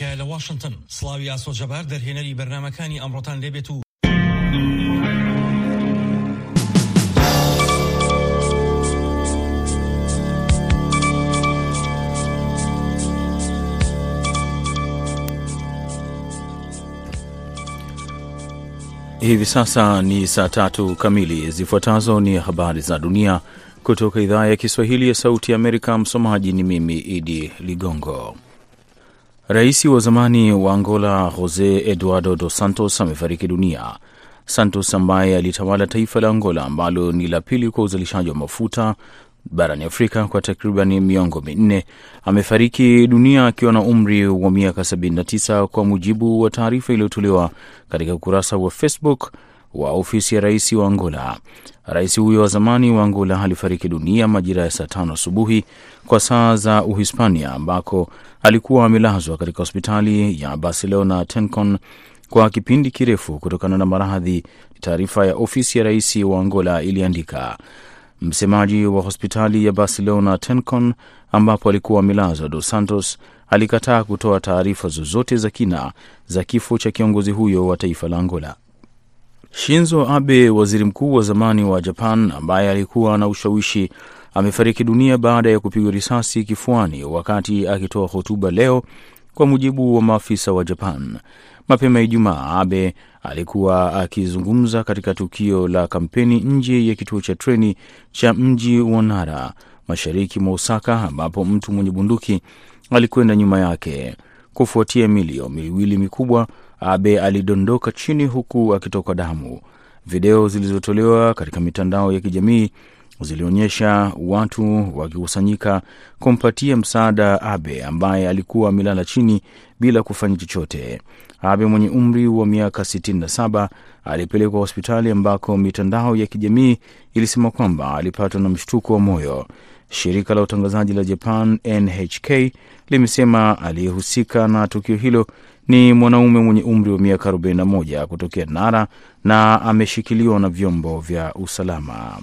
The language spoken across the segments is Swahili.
ئەمریکای لە واشنگتن سلاوی ئاسۆجەبار دەرهێنەری بەرنمەکانی ئەمڕۆتان لێبێت و Hivi sasa ni saa tatu kamili. Zifuatazo ni habari za dunia kutoka idhaa ya Kiswahili ya Sauti ya Amerika. Msomaji ni mimi Idi Ligongo. Rais wa zamani wa Angola Jose Eduardo dos Santos amefariki dunia. Santos ambaye alitawala taifa la Angola ambalo ni la pili kwa uzalishaji wa mafuta barani Afrika kwa takriban miongo minne amefariki dunia akiwa na umri wa miaka 79 kwa mujibu wa taarifa iliyotolewa katika ukurasa wa Facebook wa ofisi ya rais wa Angola. Rais huyo wa zamani wa Angola alifariki dunia majira ya saa tano asubuhi kwa saa za Uhispania, ambako alikuwa amelazwa katika hospitali ya Barcelona Tencon kwa kipindi kirefu kutokana na maradhi, taarifa ya ofisi ya rais wa Angola iliandika. Msemaji wa hospitali ya Barcelona Tencon ambapo alikuwa amelazwa, Dos Santos alikataa kutoa taarifa zozote za kina za kifo cha kiongozi huyo wa taifa la Angola. Shinzo Abe, waziri mkuu wa zamani wa Japan ambaye alikuwa na ushawishi, amefariki dunia baada ya kupigwa risasi kifuani wakati akitoa hotuba leo, kwa mujibu wa maafisa wa Japan. Mapema Ijumaa, Abe alikuwa akizungumza katika tukio la kampeni nje ya kituo cha treni cha mji wa Nara, mashariki mwa Osaka, ambapo mtu mwenye bunduki alikwenda nyuma yake. Kufuatia milio miwili mikubwa, Abe alidondoka chini huku akitoka damu. Video zilizotolewa katika mitandao ya kijamii zilionyesha watu wakikusanyika kumpatia msaada Abe ambaye alikuwa amelala chini bila kufanya chochote. Abe mwenye umri wa miaka 67 alipelekwa hospitali ambako mitandao ya kijamii ilisema kwamba alipatwa na mshtuko wa moyo. Shirika la utangazaji la Japan NHK limesema aliyehusika na tukio hilo ni mwanaume mwenye umri wa miaka 41 kutokea Nara na ameshikiliwa na vyombo vya usalama.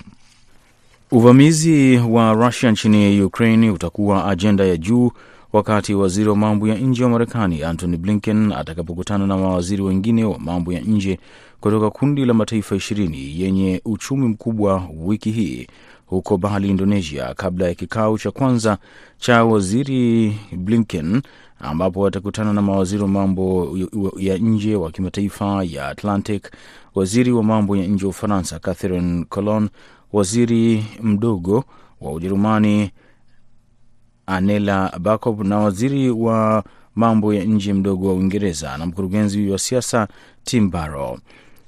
Uvamizi wa Rusia nchini Ukraine utakuwa ajenda ya juu wakati waziri wa mambo ya nje wa Marekani Antony Blinken atakapokutana na mawaziri wengine wa mambo ya nje kutoka kundi la mataifa ishirini yenye uchumi mkubwa wiki hii huko Bali, Indonesia, kabla ya kikao cha kwanza cha waziri Blinken ambapo watakutana na mawaziri wa mambo ya nje wa kimataifa ya Atlantic, waziri wa mambo ya nje wa Ufaransa Catherine Colon, waziri mdogo wa Ujerumani Anela Bakob na waziri wa mambo ya nje mdogo wa Uingereza na mkurugenzi wa siasa Tim Barrow.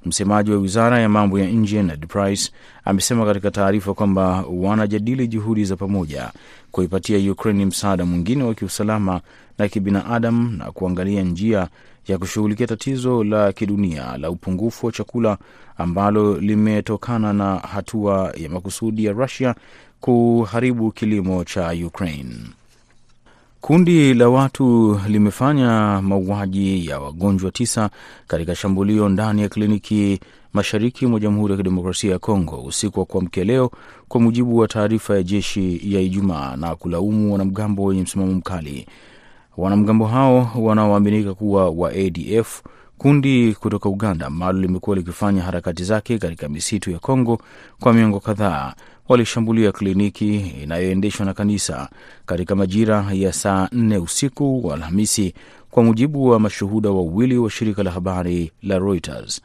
Msemaji wa wizara ya mambo ya nje Ned Price amesema katika taarifa kwamba wanajadili juhudi za pamoja kuipatia Ukraine msaada mwingine wa kiusalama na kibinadamu na kuangalia njia ya kushughulikia tatizo la kidunia la upungufu wa chakula ambalo limetokana na hatua ya makusudi ya Russia kuharibu kilimo cha Ukraine. Kundi la watu limefanya mauaji ya wagonjwa tisa katika shambulio ndani ya kliniki mashariki mwa Jamhuri ya Kidemokrasia ya Kongo usiku wa kuamkia leo, kwa mujibu wa taarifa ya jeshi ya Ijumaa, na kulaumu wanamgambo wenye msimamo mkali. Wanamgambo hao wanaoaminika kuwa wa ADF, kundi kutoka Uganda ambalo limekuwa likifanya harakati zake katika misitu ya Kongo kwa miongo kadhaa walishambulia kliniki inayoendeshwa na kanisa katika majira ya saa nne usiku wa Alhamisi, kwa mujibu wa mashuhuda wawili wa shirika la habari la Reuters.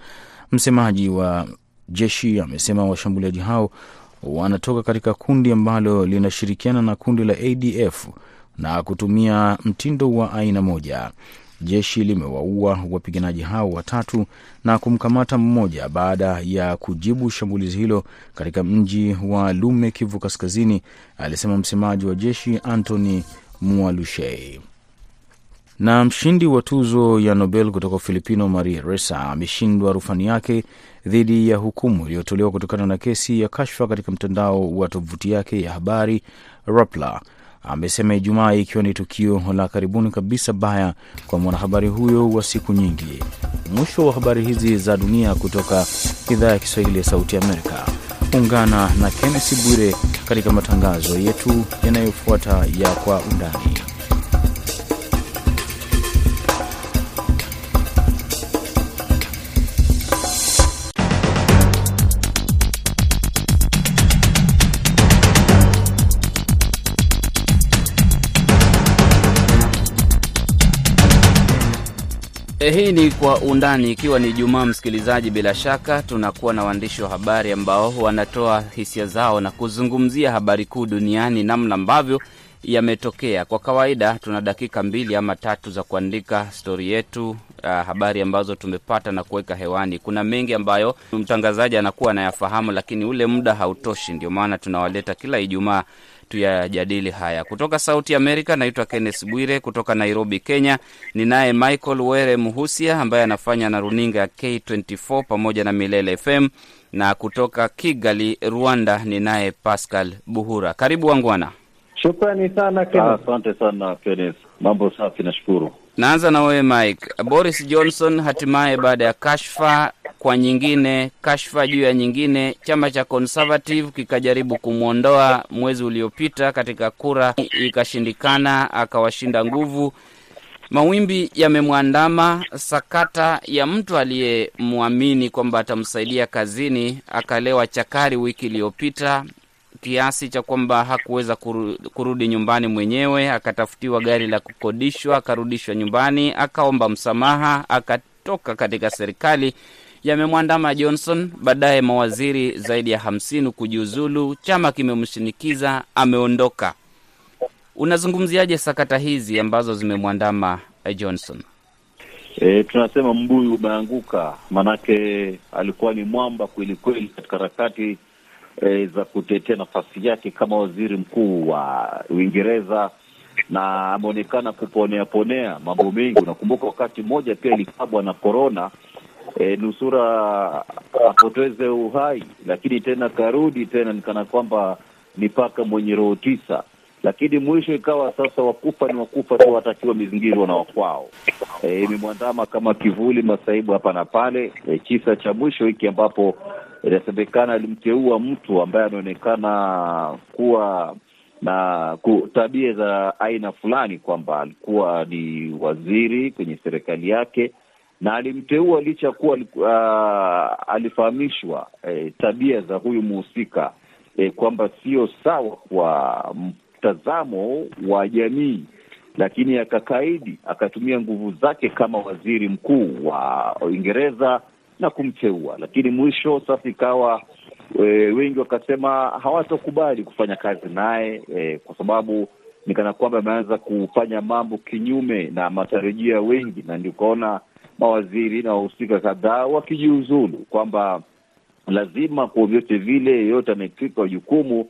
Msemaji wa jeshi amesema washambuliaji hao wanatoka katika kundi ambalo linashirikiana na kundi la ADF na kutumia mtindo wa aina moja. Jeshi limewaua wapiganaji hao watatu na kumkamata mmoja baada ya kujibu shambulizi hilo katika mji wa Lume, Kivu Kaskazini, alisema msemaji wa jeshi Antony Mualushei. Na mshindi wa tuzo ya Nobel kutoka Filipino Maria Ressa ameshindwa rufani yake dhidi ya hukumu iliyotolewa kutokana na kesi ya kashfa katika mtandao wa tovuti yake ya habari Rappler amesema Ijumaa, ikiwa ni tukio la karibuni kabisa baya kwa mwanahabari huyo wa siku nyingi. Mwisho wa habari hizi za dunia kutoka idhaa ya Kiswahili ya Sauti Amerika. Ungana na Kennesi Bwire katika matangazo yetu yanayofuata ya Kwa Undani. Hii ni Kwa Undani, ikiwa ni Jumaa. Msikilizaji, bila shaka tunakuwa na waandishi wa habari ambao wanatoa hisia zao na kuzungumzia habari kuu duniani, namna ambavyo yametokea. Kwa kawaida tuna dakika mbili ama tatu za kuandika stori yetu, uh, habari ambazo tumepata na kuweka hewani. Kuna mengi ambayo mtangazaji anakuwa anayafahamu, lakini ule muda hautoshi. Ndio maana tunawaleta kila Ijumaa tuyajadili haya. Kutoka Sauti Amerika, naitwa Kenneth Bwire. Kutoka Nairobi, Kenya, ninaye Michael Were Muhusia ambaye anafanya na runinga ya K24 pamoja na Milele FM, na kutoka Kigali, Rwanda, ninaye Pascal Buhura. Karibu wangwana. Shukrani sana Kenneth. Asante sana Kenneth, mambo safi, nashukuru. Naanza na wewe Mike. Boris Johnson hatimaye baada ya kashfa kwa nyingine, kashfa juu ya nyingine, chama cha Conservative kikajaribu kumwondoa mwezi uliopita katika kura, ikashindikana, akawashinda nguvu. Mawimbi yamemwandama, sakata ya mtu aliyemwamini kwamba atamsaidia kazini akalewa chakari wiki iliyopita kiasi cha kwamba hakuweza kurudi nyumbani mwenyewe, akatafutiwa gari la kukodishwa, akarudishwa nyumbani, akaomba msamaha, akatoka katika serikali. Yamemwandama Johnson, baadaye mawaziri zaidi ya hamsini kujiuzulu, chama kimemshinikiza, ameondoka. Unazungumziaje sakata hizi ambazo zimemwandama Johnson? E, tunasema mbuyu umeanguka, manake alikuwa ni mwamba kweli kweli katika harakati E, za kutetea nafasi yake kama waziri mkuu wa Uingereza na ameonekana kuponea ponea mambo mengi. Unakumbuka wakati mmoja pia ilikabwa na korona, e, nusura apoteze uhai, lakini tena karudi tena nikana kwamba ni paka mwenye roho tisa, lakini mwisho ikawa sasa wakufa ni wakufa tu, watakiwa mizingirwa na wakwao. Imemwandama e, kama kivuli masaibu hapa na pale. E, kisa cha mwisho hiki ambapo inasemekana alimteua mtu ambaye anaonekana kuwa na tabia za aina fulani, kwamba alikuwa ni waziri kwenye serikali yake, na alimteua licha kuwa uh, alifahamishwa eh, tabia za huyu muhusika eh, kwamba sio sawa kwa mtazamo wa jamii, lakini akakaidi, akatumia nguvu zake kama waziri mkuu wa Uingereza na kumteua, lakini mwisho sasa ikawa e, wengi wakasema hawatokubali kufanya kazi naye e, kwa sababu ni kana kwamba ameanza kufanya mambo kinyume na matarajio ya wengi, na ndio ukaona mawaziri na wahusika kadhaa wakijiuzulu kwamba lazima kwa vyote vile yeyote anayetwika jukumu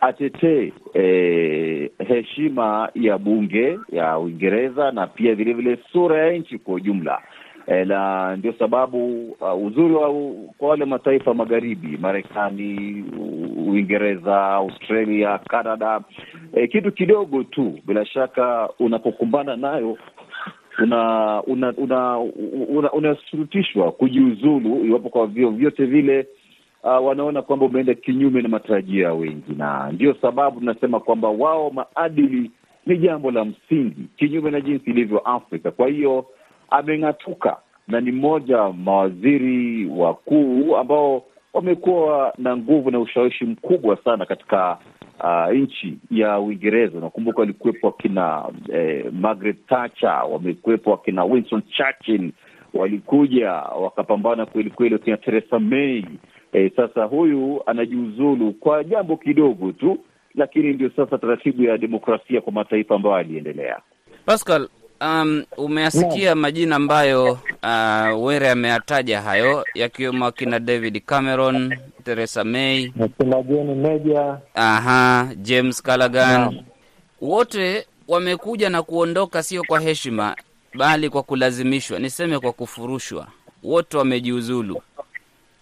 atetee e, heshima ya bunge ya Uingereza na pia vilevile sura ya nchi kwa ujumla. E, na ndio sababu uh, uzuri wa kwa wale mataifa magharibi, Marekani, Uingereza, Australia, Canada, e, kitu kidogo tu bila shaka unapokumbana nayo una una una, una kujiuzulu iwapo kwa vio vyote vile uh, wanaona kwamba umeenda kinyume na matarajio ya wengi, na ndio sababu tunasema kwamba wao maadili ni jambo la msingi, kinyume na jinsi ilivyo Afrika. Kwa hiyo ameng'atuka na ni mmoja mawaziri wakuu ambao wamekuwa na nguvu na ushawishi mkubwa sana katika uh, nchi ya Uingereza. Nakumbuka walikuwepo wakina eh, Margaret Thatcher, wamekuwepo wakina Winston Churchill, walikuja wakapambana kweli kweli, wakina Theresa May. Eh, sasa huyu anajiuzulu kwa jambo kidogo tu, lakini ndio sasa taratibu ya demokrasia kwa mataifa ambayo aliendelea. Pascal, Um, umeasikia majina ambayo uh, Were ameyataja hayo yakiwemo akina David Cameron, Theresa May, aha, James Callaghan. Wote wamekuja na kuondoka, sio kwa heshima, bali kwa kulazimishwa, niseme kwa kufurushwa. Wote wamejiuzulu.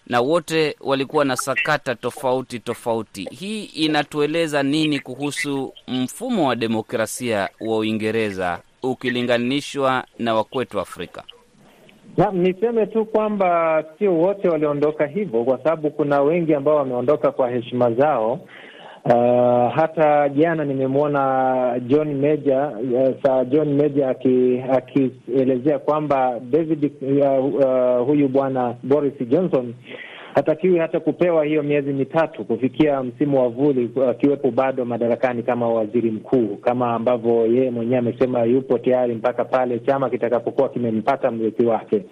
Na wote walikuwa na sakata tofauti tofauti. Hii inatueleza nini kuhusu mfumo wa demokrasia wa Uingereza ukilinganishwa na wakwetu Afrika? Na, niseme tu kwamba sio wote waliondoka hivyo, kwa sababu kuna wengi ambao wameondoka kwa heshima zao. Uh, hata jana nimemwona John Major uh, John Major akielezea aki kwamba David uh, uh, huyu bwana Boris Johnson hatakiwi hata kupewa hiyo miezi mitatu kufikia msimu wa vuli, akiwepo bado madarakani kama waziri mkuu, kama ambavyo yeye mwenyewe amesema yupo tayari mpaka pale chama kitakapokuwa kimempata mrithi wake.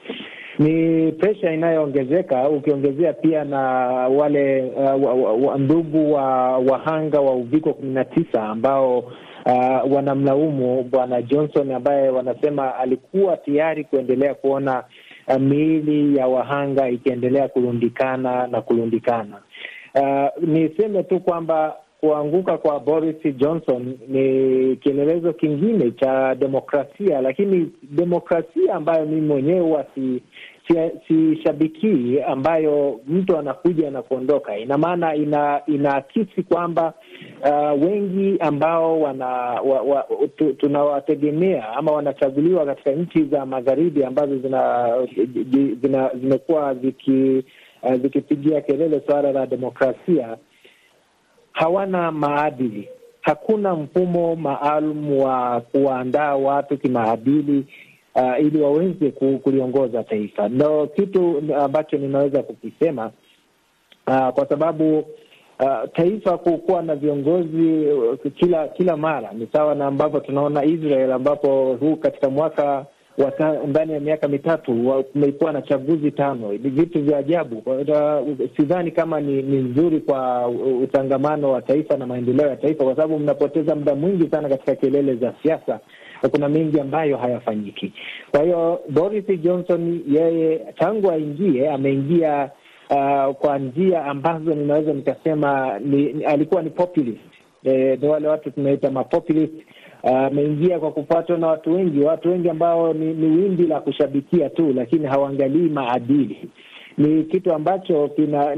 Ni presha inayoongezeka, ukiongezea pia na wale uh, ndugu wa wahanga wa uviko kumi na tisa ambao uh, wanamlaumu bwana Johnson ambaye wanasema alikuwa tayari kuendelea kuona uh, miili ya wahanga ikiendelea kurundikana na kurundikana. Uh, niseme tu kwamba kuanguka kwa Boris Johnson ni kielelezo kingine cha demokrasia, lakini demokrasia ambayo mimi mwenyewe huwa si sishabikii si ambayo mtu anakuja na kuondoka. Ina maana ina inaakisi kwamba uh, wengi ambao wana wa, wa, tu, tunawategemea ama wanachaguliwa katika nchi za magharibi ambazo zina, zina zimekuwa ziki uh, zikipigia kelele suala la demokrasia hawana maadili. Hakuna mfumo maalum wa kuwaandaa watu kimaadili uh, ili waweze kuliongoza taifa. Ndo kitu ambacho ninaweza kukisema uh, kwa sababu uh, taifa kukuwa na viongozi kila kila mara ni sawa na ambavyo tunaona Israel, ambapo huu katika mwaka ndani ya miaka mitatu kumekuwa na chaguzi tano. Vitu vya ajabu. Sidhani kama ni, ni nzuri kwa utangamano wa taifa na maendeleo ya taifa, kwa sababu mnapoteza muda mwingi sana katika kelele za siasa na kuna mengi ambayo hayafanyiki. Kwa hiyo Boris Johnson yeye tangu aingie ameingia uh, kwa njia ambazo ninaweza nikasema ni, ni, alikuwa ni populist. E, ni wale watu tunaita mapopulist ameingia uh, kwa kupatwa na watu wengi, watu wengi ambao ni, ni wimbi la kushabikia tu, lakini hawaangalii maadili. Ni kitu ambacho kina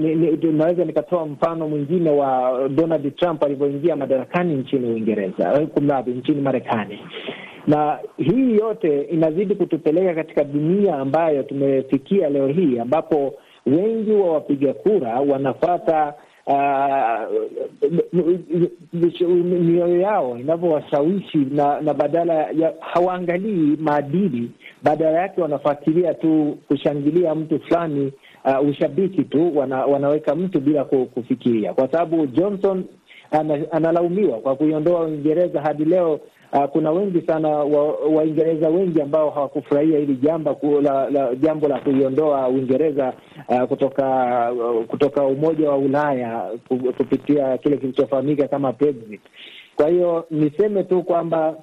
naweza nikatoa mfano mwingine wa Donald Trump alivyoingia madarakani nchini Uingereza, kumradhi, nchini Marekani na hii yote inazidi kutupeleka katika dunia ambayo tumefikia leo hii, ambapo wengi wa wapiga kura wanafata mioyo uh, yao inavyowashawishi na, na badala ya hawaangalii maadili, badala yake wanafuatilia tu kushangilia mtu fulani, uh, ushabiki tu wana, wanaweka mtu bila kufikiria, kwa sababu Johnson ana, analaumiwa kwa kuiondoa Uingereza hadi leo. Uh, kuna wengi sana Waingereza wa wengi ambao hawakufurahia hili jambo la, la, jambo la kuiondoa Uingereza uh, kutoka uh, kutoka Umoja wa Ulaya kupitia kile kilichofahamika kama Brexit. Kwa hiyo niseme tu kwamba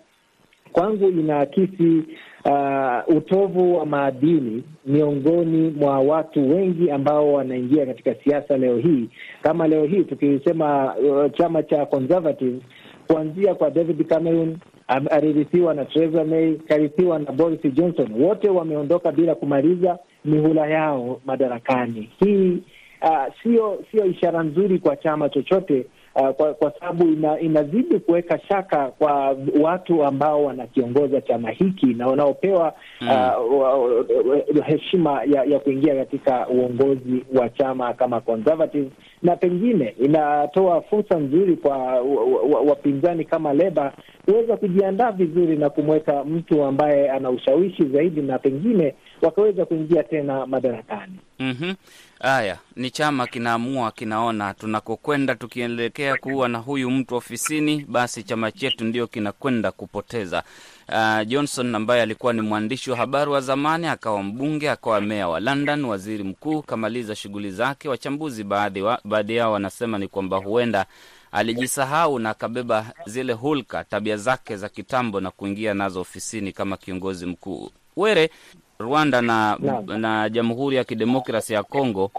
kwangu inaakisi uh, utovu wa maadili miongoni mwa watu wengi ambao wanaingia katika siasa leo hii. Kama leo hii tukisema uh, chama cha Conservative kuanzia kwa David Cameron alirithiwa na Theresa May, karithiwa na Boris Johnson, wote wameondoka bila kumaliza mihula yao madarakani. Hii uh, sio sio ishara nzuri kwa chama chochote uh, kwa, kwa sababu ina, inazidi kuweka shaka kwa watu ambao wanakiongoza chama hiki na wanaopewa mm. uh, heshima ya, ya kuingia katika uongozi wa chama kama Conservative, na pengine inatoa fursa nzuri kwa wapinzani kama Leba kuweza kujiandaa vizuri na kumweka mtu ambaye ana ushawishi zaidi na pengine wakaweza kuingia tena madarakani. mm-hmm. Haya, ni chama kinaamua, kinaona tunakokwenda, tukielekea kuwa na huyu mtu ofisini, basi chama chetu ndio kinakwenda kupoteza. Uh, Johnson ambaye alikuwa ni mwandishi wa habari wa zamani, akawa mbunge, akawa meya wa London, waziri mkuu, kamaliza shughuli zake. Wachambuzi baadhi wa, baadhi yao wanasema ni kwamba huenda alijisahau na akabeba zile hulka, tabia zake za kitambo na kuingia nazo ofisini kama kiongozi mkuu. Were Rwanda na, na, na Jamhuri ya Kidemokrasi ya Kongo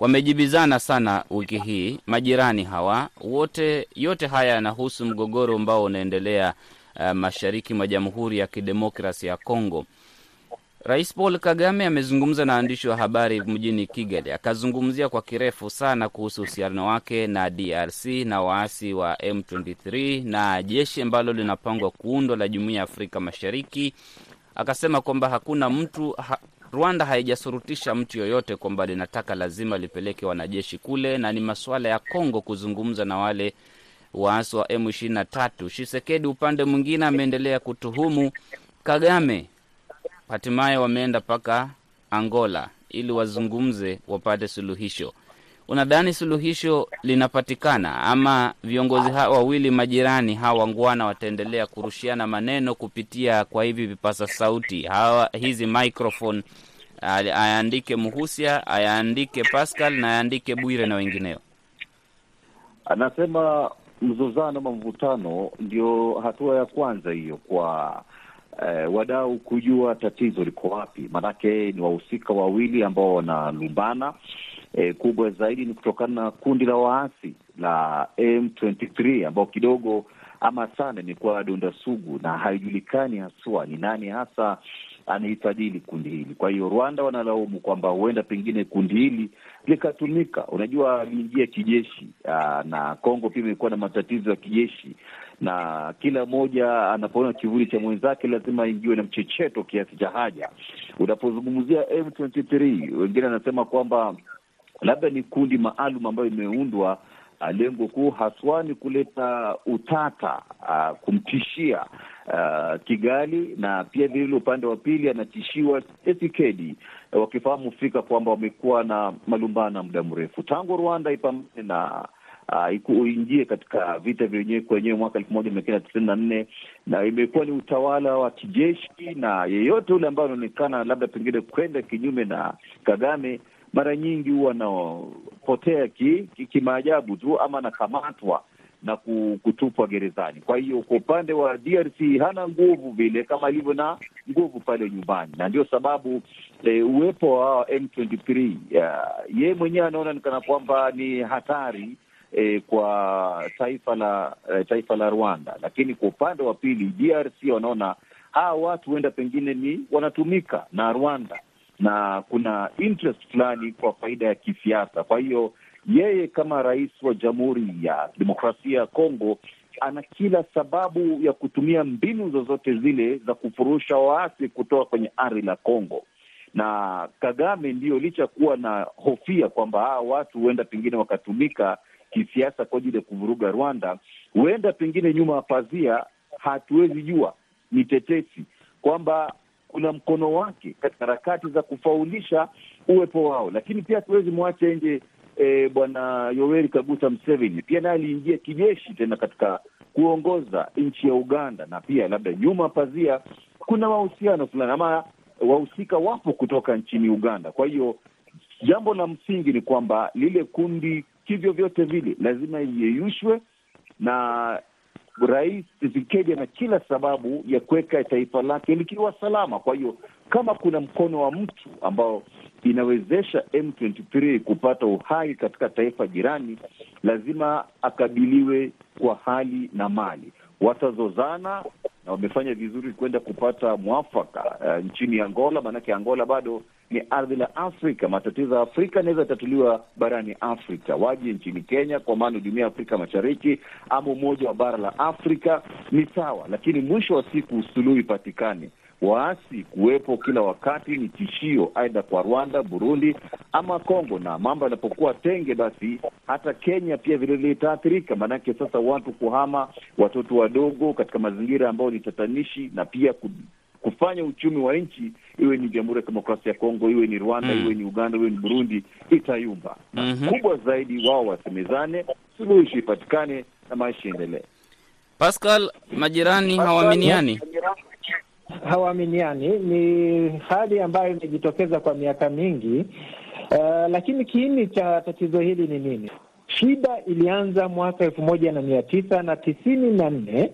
wamejibizana sana wiki hii, majirani hawa wote. Yote haya yanahusu mgogoro ambao unaendelea uh, mashariki mwa Jamhuri ya Kidemokrasi ya Kongo. Rais Paul Kagame amezungumza na waandishi wa habari mjini Kigali, akazungumzia kwa kirefu sana kuhusu uhusiano wake na DRC na waasi wa M23 na jeshi ambalo linapangwa kuundwa la Jumuiya ya Afrika Mashariki. Akasema kwamba hakuna mtu ha, Rwanda haijasurutisha mtu yoyote kwamba linataka lazima lipeleke wanajeshi kule, na ni masuala ya Kongo kuzungumza na wale waasi wa M23. Shisekedi upande mwingine ameendelea kutuhumu Kagame hatimaye wameenda mpaka Angola ili wazungumze wapate suluhisho. Unadhani suluhisho linapatikana ama viongozi hawa wawili majirani hawa wangwana wataendelea kurushiana maneno kupitia kwa hivi vipasa sauti hawa, hizi microphone, ayaandike Muhusia, ayaandike Pascal na ayaandike Bwire na wengineo? Anasema mzozano ama mvutano ndio hatua ya kwanza hiyo kwa eh, wadau kujua tatizo liko wapi, maanake ni wahusika wawili ambao wanalumbana. Eh, kubwa zaidi ni kutokana na kundi la waasi la M23 ambao kidogo ama sana imekuwa donda sugu na haijulikani haswa ni nani hasa anaifadhili kundi hili. Kwa hiyo Rwanda wanalaumu kwamba huenda pengine kundi hili likatumika. Unajua, aliingia kijeshi aa, na Kongo pia imekuwa na matatizo ya kijeshi, na kila mmoja anapoona kivuli cha mwenzake lazima aingiwe na mchecheto kiasi cha haja. Unapozungumzia M23, wengine anasema kwamba labda ni kundi maalum ambayo imeundwa lengo kuu haswa ni kuleta utata uh, kumtishia uh, Kigali na pia vilevile upande wa pili anatishiwa Tshisekedi, uh, wakifahamu fika kwamba wamekuwa na malumbano muda mrefu. Tangu Rwanda ipambane na uh, ingie katika vita vyenyewe kwenyewe mwaka elfu moja mia kenda tisini na nne na imekuwa ni utawala wa kijeshi, na yeyote ule ambayo anaonekana labda pengine kwenda kinyume na Kagame mara nyingi huwa anapotea kimaajabu ki, tu ama anakamatwa na kutupwa gerezani. Kwa hiyo kwa upande wa DRC hana nguvu vile kama alivyo na nguvu pale nyumbani, na ndio sababu e, uwepo wa M23 yeye mwenyewe anaona ni kana kwamba ni hatari e, kwa taifa la e, taifa la Rwanda, lakini kwa upande wa pili DRC wanaona hawa watu huenda pengine ni wanatumika na Rwanda na kuna interest fulani kwa faida ya kisiasa. Kwa hiyo yeye kama rais wa Jamhuri ya Demokrasia ya Kongo ana kila sababu ya kutumia mbinu zozote zile za kufurusha waasi kutoka kwenye ardhi la Kongo, na Kagame ndiyo licha kuwa na hofia kwamba hawa watu huenda pengine wakatumika kisiasa kwa ajili ya kuvuruga Rwanda, huenda pengine nyuma ya pazia, hatuwezi jua, ni tetesi kwamba kuna mkono wake katika harakati za kufaulisha uwepo wao, lakini pia hatuwezi mwache nje e, bwana Yoweri Kaguta Museveni pia naye aliingia kijeshi tena katika kuongoza nchi ya Uganda, na pia labda nyuma pazia kuna mahusiano fulani ama wahusika wapo kutoka nchini Uganda. Kwa hiyo jambo la msingi ni kwamba lile kundi kivyo vyote vile lazima iyeyushwe na Rais Tshisekedi ana kila sababu ya kuweka taifa lake likiwa salama. Kwa hiyo kama kuna mkono wa mtu ambao inawezesha M23 kupata uhai katika taifa jirani, lazima akabiliwe kwa hali na mali. Watazozana na wamefanya vizuri kwenda kupata mwafaka uh, nchini Angola, maanake Angola bado ni ardhi la Afrika. Matatizo ya Afrika yanaweza tatuliwa barani Afrika, waje nchini Kenya kwa maana jumuiya ya Afrika Mashariki ama umoja wa bara la Afrika ni sawa, lakini mwisho wa siku suluhu ipatikane. Waasi kuwepo kila wakati ni tishio, aidha kwa Rwanda, Burundi ama Kongo, na mambo yanapokuwa tenge, basi hata Kenya pia vilevile itaathirika. Maanake sasa watu kuhama, watoto wadogo katika mazingira ambayo ni tatanishi, na pia kufanya uchumi wa nchi iwe ni Jamhuri ya Kidemokrasia ya Kongo, iwe ni Rwanda, mm. iwe ni Uganda, iwe ni Burundi, itayumba. mm -hmm. Kubwa zaidi wao wasemezane, suluhisho ipatikane na maisha endelee. Pascal, majirani hawaaminiani hawaaminiani ni hali ambayo imejitokeza kwa miaka mingi. Uh, lakini kiini cha tatizo hili ni nini? Shida ilianza mwaka elfu moja na mia tisa na tisini na nne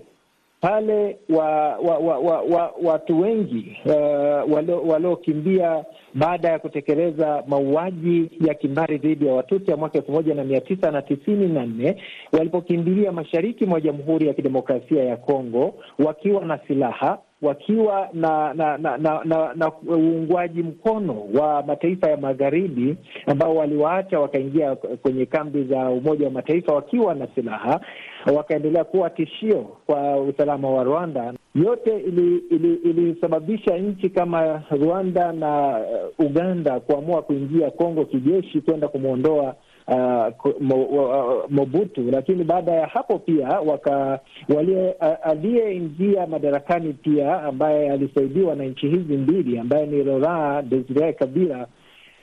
pale wa, wa, wa, wa, wa, watu wengi uh, waliokimbia baada ya kutekeleza mauaji ya kimbari dhidi ya Watusi ya mwaka elfu moja na mia tisa na tisini na nne walipokimbilia mashariki mwa Jamhuri ya Kidemokrasia ya Kongo wakiwa na silaha wakiwa na na na na, na, na uungwaji mkono wa mataifa ya magharibi ambao waliwaacha wakaingia kwenye kambi za Umoja wa Mataifa wakiwa na silaha, wakaendelea kuwa tishio kwa usalama wa Rwanda. Yote ilisababisha ili, ili nchi kama Rwanda na Uganda kuamua kuingia Kongo kijeshi kwenda kumwondoa Uh, Mobutu, lakini baada ya hapo pia waka aliyeingia madarakani pia ambaye alisaidiwa na nchi hizi mbili ambaye ni Laurent Desire Kabila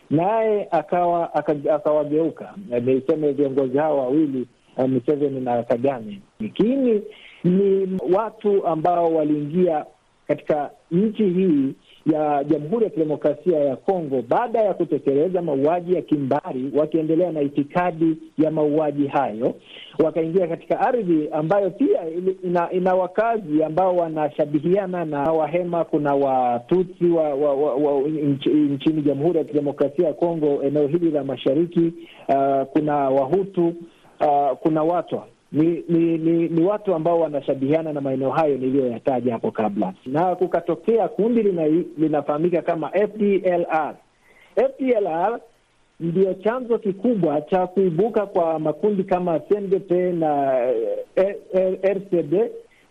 naye akawa akawageuka. Niseme viongozi hao wawili Museveni na Kagame, lakini ni watu ambao waliingia katika nchi hii ya Jamhuri ya Kidemokrasia ya Kongo baada ya kutekeleza mauaji ya kimbari, wakiendelea na itikadi ya mauaji hayo, wakaingia katika ardhi ambayo pia ina, ina wakazi ambao wanashabihiana na Wahema. Kuna Watutsi wa, wa, wa, wa, nch, nchini Jamhuri ya Kidemokrasia ya Kongo, eneo hili la mashariki. Uh, kuna Wahutu uh, kuna Watwa ni ni, ni ni watu ambao wanashabihiana na maeneo hayo niliyoyataja hapo kabla, na kukatokea kundi linafahamika kama FDLR. FDLR ndio chanzo kikubwa cha kuibuka kwa makundi kama CNDP na RCD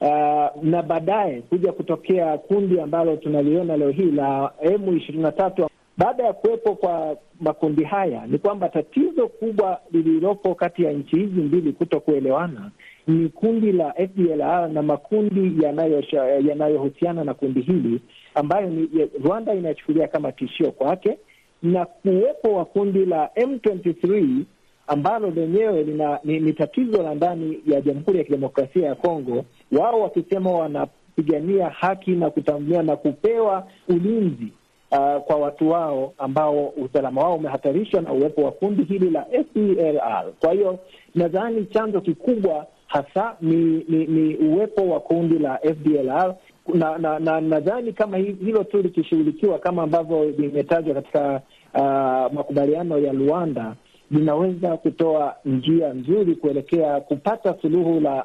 uh, na baadaye kuja kutokea kundi ambalo tunaliona leo hii la M ishirini na tatu. Baada ya kuwepo kwa makundi haya, ni kwamba tatizo kubwa lililopo kati ya nchi hizi mbili kuto kuelewana ni kundi la FDLR na makundi yanayohusiana na kundi hili ambayo ni Rwanda inachukulia kama tishio kwake, na kuwepo wa kundi la M23 ambalo lenyewe ni, ni tatizo la ndani ya Jamhuri ya Kidemokrasia ya Kongo, wao wakisema wanapigania haki na kutambuliwa na kupewa ulinzi Uh, kwa watu wao ambao usalama wao umehatarishwa na uwepo wa kundi hili la FDLR. Kwa hiyo nadhani chanzo kikubwa hasa ni, ni, ni uwepo wa kundi la FDLR na nadhani na, na, kama hilo tu likishughulikiwa kama ambavyo limetajwa katika uh, makubaliano ya Luanda linaweza kutoa njia nzuri kuelekea kupata suluhu la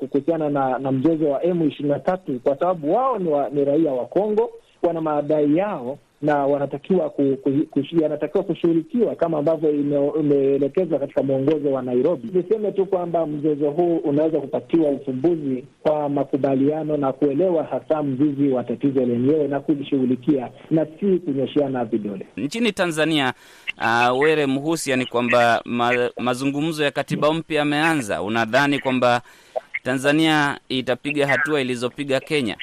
kuhusiana na, na mzozo wa M ishirini na tatu kwa sababu wao ni, wa, ni raia wa Kongo wana madai yao na wanatakiwa ku, ku, ku, yanatakiwa kushughulikiwa kama ambavyo imeelekezwa katika mwongozo wa Nairobi. Niseme tu kwamba mzozo huu unaweza kupatiwa ufumbuzi kwa makubaliano na kuelewa hasa mzizi wa tatizo lenyewe na kulishughulikia na si kunyosheana vidole. Nchini Tanzania, uh, Were Mhusia, ni kwamba ma, mazungumzo ya katiba mpya yameanza. Unadhani kwamba Tanzania itapiga hatua ilizopiga Kenya?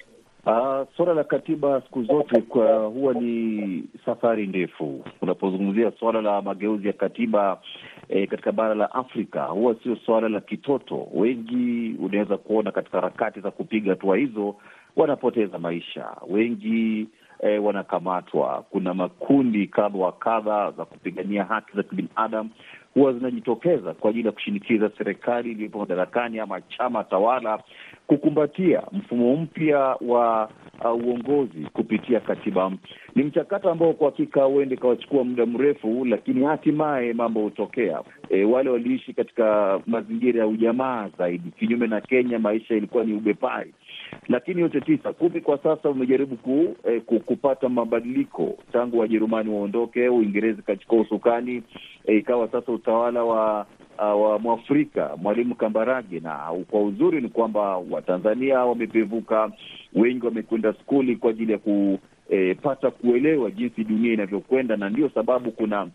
Uh, suala la katiba siku zote kwa huwa ni safari ndefu. Unapozungumzia suala la mageuzi ya katiba eh, katika bara la Afrika huwa sio suala la kitoto. Wengi unaweza kuona katika harakati za kupiga hatua hizo wanapoteza maisha, wengi eh, wanakamatwa. Kuna makundi kadha wa kadha za kupigania haki za kibinadamu huwa zinajitokeza kwa ajili ya kushinikiza serikali iliyopo madarakani ama chama tawala kukumbatia mfumo mpya wa uh, uongozi kupitia katiba mpya. Ni mchakato ambao kwa hakika huende ikawachukua muda mrefu, lakini hatimaye mambo hutokea. E, wale waliishi katika mazingira ya ujamaa zaidi, kinyume na Kenya, maisha ilikuwa ni ubepari lakini yote tisa kumi kwa sasa umejaribu ku, eh, kupata mabadiliko. Tangu Wajerumani waondoke, Uingereza ikachukua usukani, eh, ikawa sasa utawala wa uh, wa Mwafrika Mwalimu Kambarage, na kwa uzuri ni kwamba Watanzania wamepevuka, wengi wamekwenda skuli kwa ajili ya kupata eh, kuelewa jinsi dunia inavyokwenda, na ndio sababu kuna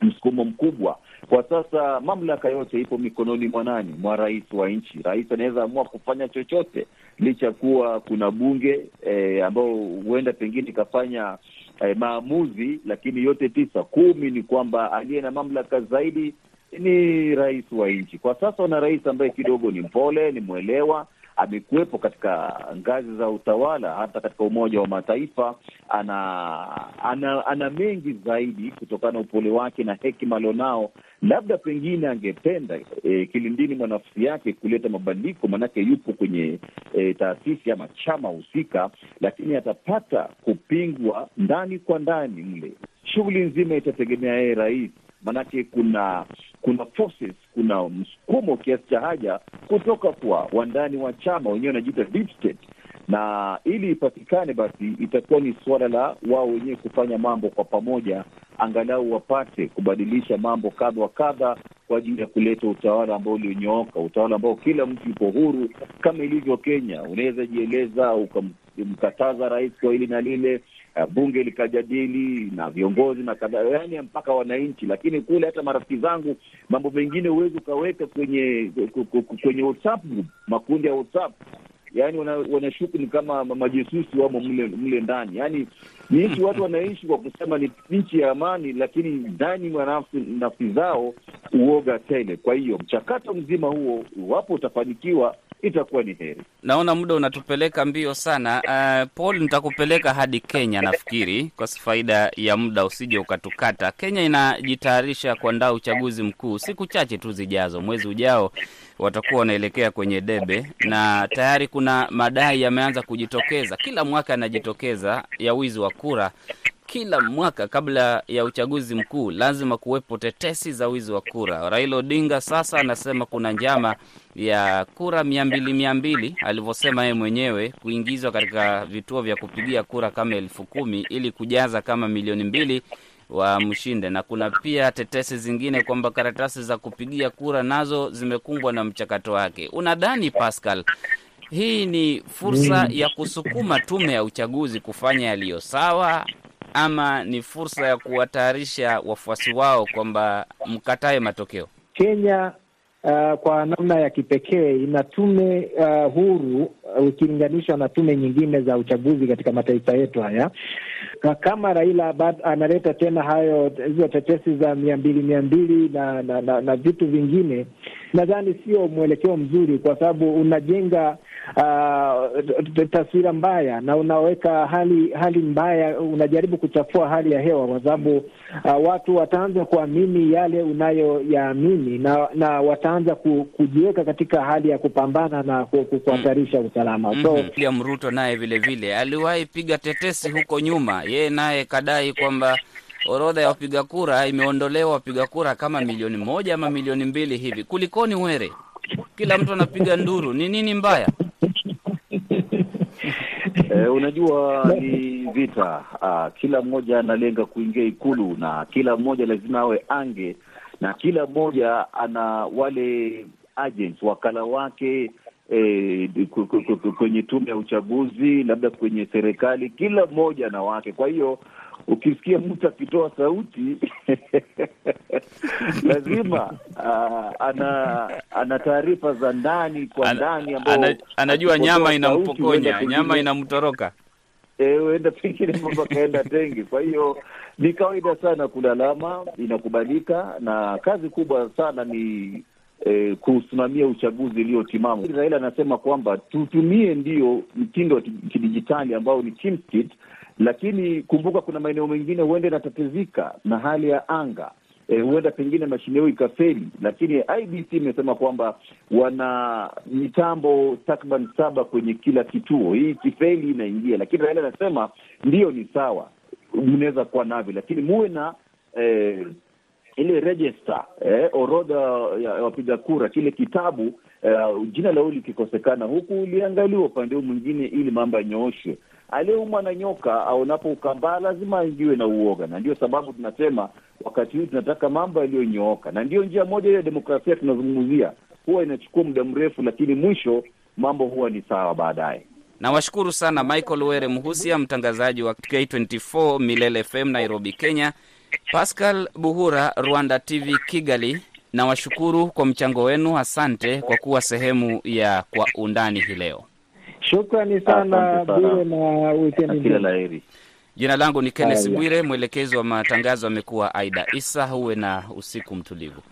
msukumo mkubwa kwa sasa. Mamlaka yote ipo mikononi mwa nani? Mwa rais wa nchi. Rais anaweza amua kufanya chochote, licha ya kuwa kuna bunge eh, ambao huenda pengine ikafanya eh, maamuzi, lakini yote tisa kumi ni kwamba aliye na mamlaka zaidi ni rais wa nchi. Kwa sasa wana rais ambaye kidogo ni mpole, ni mwelewa amekuwepo katika ngazi za utawala, hata katika Umoja wa Mataifa. Ana ana, ana mengi zaidi kutokana na upole wake na hekima alionao. Labda pengine angependa e, kilindini mwa nafsi yake kuleta mabadiliko, maanake yupo kwenye e, taasisi ama chama husika, lakini atapata kupingwa ndani kwa ndani mle. Shughuli nzima itategemea yeye rais Maanake kuna kuna forces, kuna msukumo kiasi cha haja kutoka kwa wandani wa chama wenyewe wanajiita deep state, na ili ipatikane, basi itakuwa ni suala la wao wenyewe kufanya mambo kwa pamoja, angalau wapate kubadilisha mambo kadha wa kadha kwa ajili ya kuleta utawala ambao ulionyooka, utawala ambao kila mtu yupo huru, kama ilivyo Kenya. Unaweza jieleza ukamkataza rais kwa hili na lile bunge likajadili na viongozi na kadhaa, yani mpaka wananchi. Lakini kule hata marafiki zangu, mambo mengine huwezi ukaweka kwenye kwenye WhatsApp group, makundi ya WhatsApp yaani wanashuku wana ni kama majesusi wamo mle mle ndani, yani ni nchi watu wanaishi kwa kusema ni nchi ya amani, lakini ndani mwa nafsi, nafsi zao uoga tele. Kwa hiyo mchakato mzima huo, iwapo utafanikiwa, itakuwa ni heri. Naona muda unatupeleka mbio sana. Uh, Paul, nitakupeleka hadi Kenya nafikiri, kwa faida ya muda usije ukatukata. Kenya inajitayarisha kuandaa uchaguzi mkuu siku chache tu zijazo. Mwezi ujao watakuwa wanaelekea kwenye debe, na tayari kuna madai yameanza kujitokeza, kila mwaka yanajitokeza ya wizi wa kura kila mwaka kabla ya uchaguzi mkuu lazima kuwepo tetesi za wizi wa kura. Raila Odinga sasa anasema kuna njama ya kura mia mbili mia mbili alivyosema yeye mwenyewe kuingizwa katika vituo vya kupigia kura kama elfu kumi ili kujaza kama milioni mbili wa mshinde, na kuna pia tetesi zingine kwamba karatasi za kupigia kura nazo zimekumbwa na mchakato wake. Unadhani Pascal, hii ni fursa ya kusukuma tume ya uchaguzi kufanya yaliyo sawa ama ni fursa ya kuwatayarisha wafuasi wao kwamba mkatae matokeo? Kenya uh, kwa namna ya kipekee ina tume uh, huru ukilinganishwa uh, na tume nyingine za uchaguzi katika mataifa yetu haya. Kama Raila analeta tena hayo hizo tetesi za mia mbili mia mbili na, na, na, na vitu vingine, nadhani sio mwelekeo mzuri, kwa sababu unajenga uh, taswira mbaya na unaweka hali hali mbaya, unajaribu kuchafua hali ya hewa, kwa sababu uh, watu wataanza kuamini yale unayoyaamini na, na wataanza ku, kujiweka katika hali ya kupambana na kuhatarisha usalama. Mm So. William Ruto naye vile vile aliwahi piga tetesi huko nyuma, yeye naye kadai kwamba orodha ya wapiga kura imeondolewa wapiga kura kama milioni moja ama milioni mbili hivi. Kulikoni were? Kila mtu anapiga nduru, ni nini mbaya? Eh, unajua ni vita. Ah, kila mmoja analenga kuingia Ikulu na kila mmoja lazima awe ange, na kila mmoja ana wale agents wakala wake eh, kwenye tume ya uchaguzi, labda kwenye serikali, kila mmoja na wake. Kwa hiyo ukisikia mtu akitoa sauti lazima uh, ana ana taarifa za ndani kwa ndani ana, anajua nyama inampokonya, nyama inamtoroka huenda e, pengine mambo akaenda tengi. Kwa hiyo ni kawaida sana kulalama, inakubalika, na kazi kubwa sana ni eh, kusimamia uchaguzi uliotimamu. Raila anasema kwamba tutumie ndio mtindo wa kidijitali ambao ni TeamSpeak, lakini kumbuka kuna maeneo mengine huenda inatatizika na hali ya anga. E, huenda pengine mashine hiyo ikafeli, lakini IBC imesema kwamba wana mitambo takriban saba kwenye kila kituo. Hii ikifeli inaingia, lakini Raila anasema ndiyo, ni sawa, mnaweza kuwa navyo, lakini muwe na eh, ile register eh, orodha ya wapiga kura, kile kitabu eh, jina la huyu likikosekana huku uliangaliwa upande huu mwingine, ili mambo yanyooshwe. Aliyeumwa na nyoka aonapo ukambaa lazima aingiwe na uoga, na ndio sababu tunasema wakati huu tunataka mambo yaliyonyooka, na ndiyo njia moja ya demokrasia tunazungumzia. Huwa inachukua muda mrefu, lakini mwisho mambo huwa ni sawa baadaye. Nawashukuru sana Michael Were Mhusia, mtangazaji wa K24 Milele FM Nairobi, Kenya, Pascal Buhura, Rwanda TV Kigali. Nawashukuru kwa mchango wenu, asante kwa kuwa sehemu ya Kwa Undani hii leo. Shukrani sana Bwire na wikendi kila la heri. Jina langu ni Kenneth Bwire, mwelekezi wa matangazo amekuwa Aida Isa. Huwe na usiku mtulivu.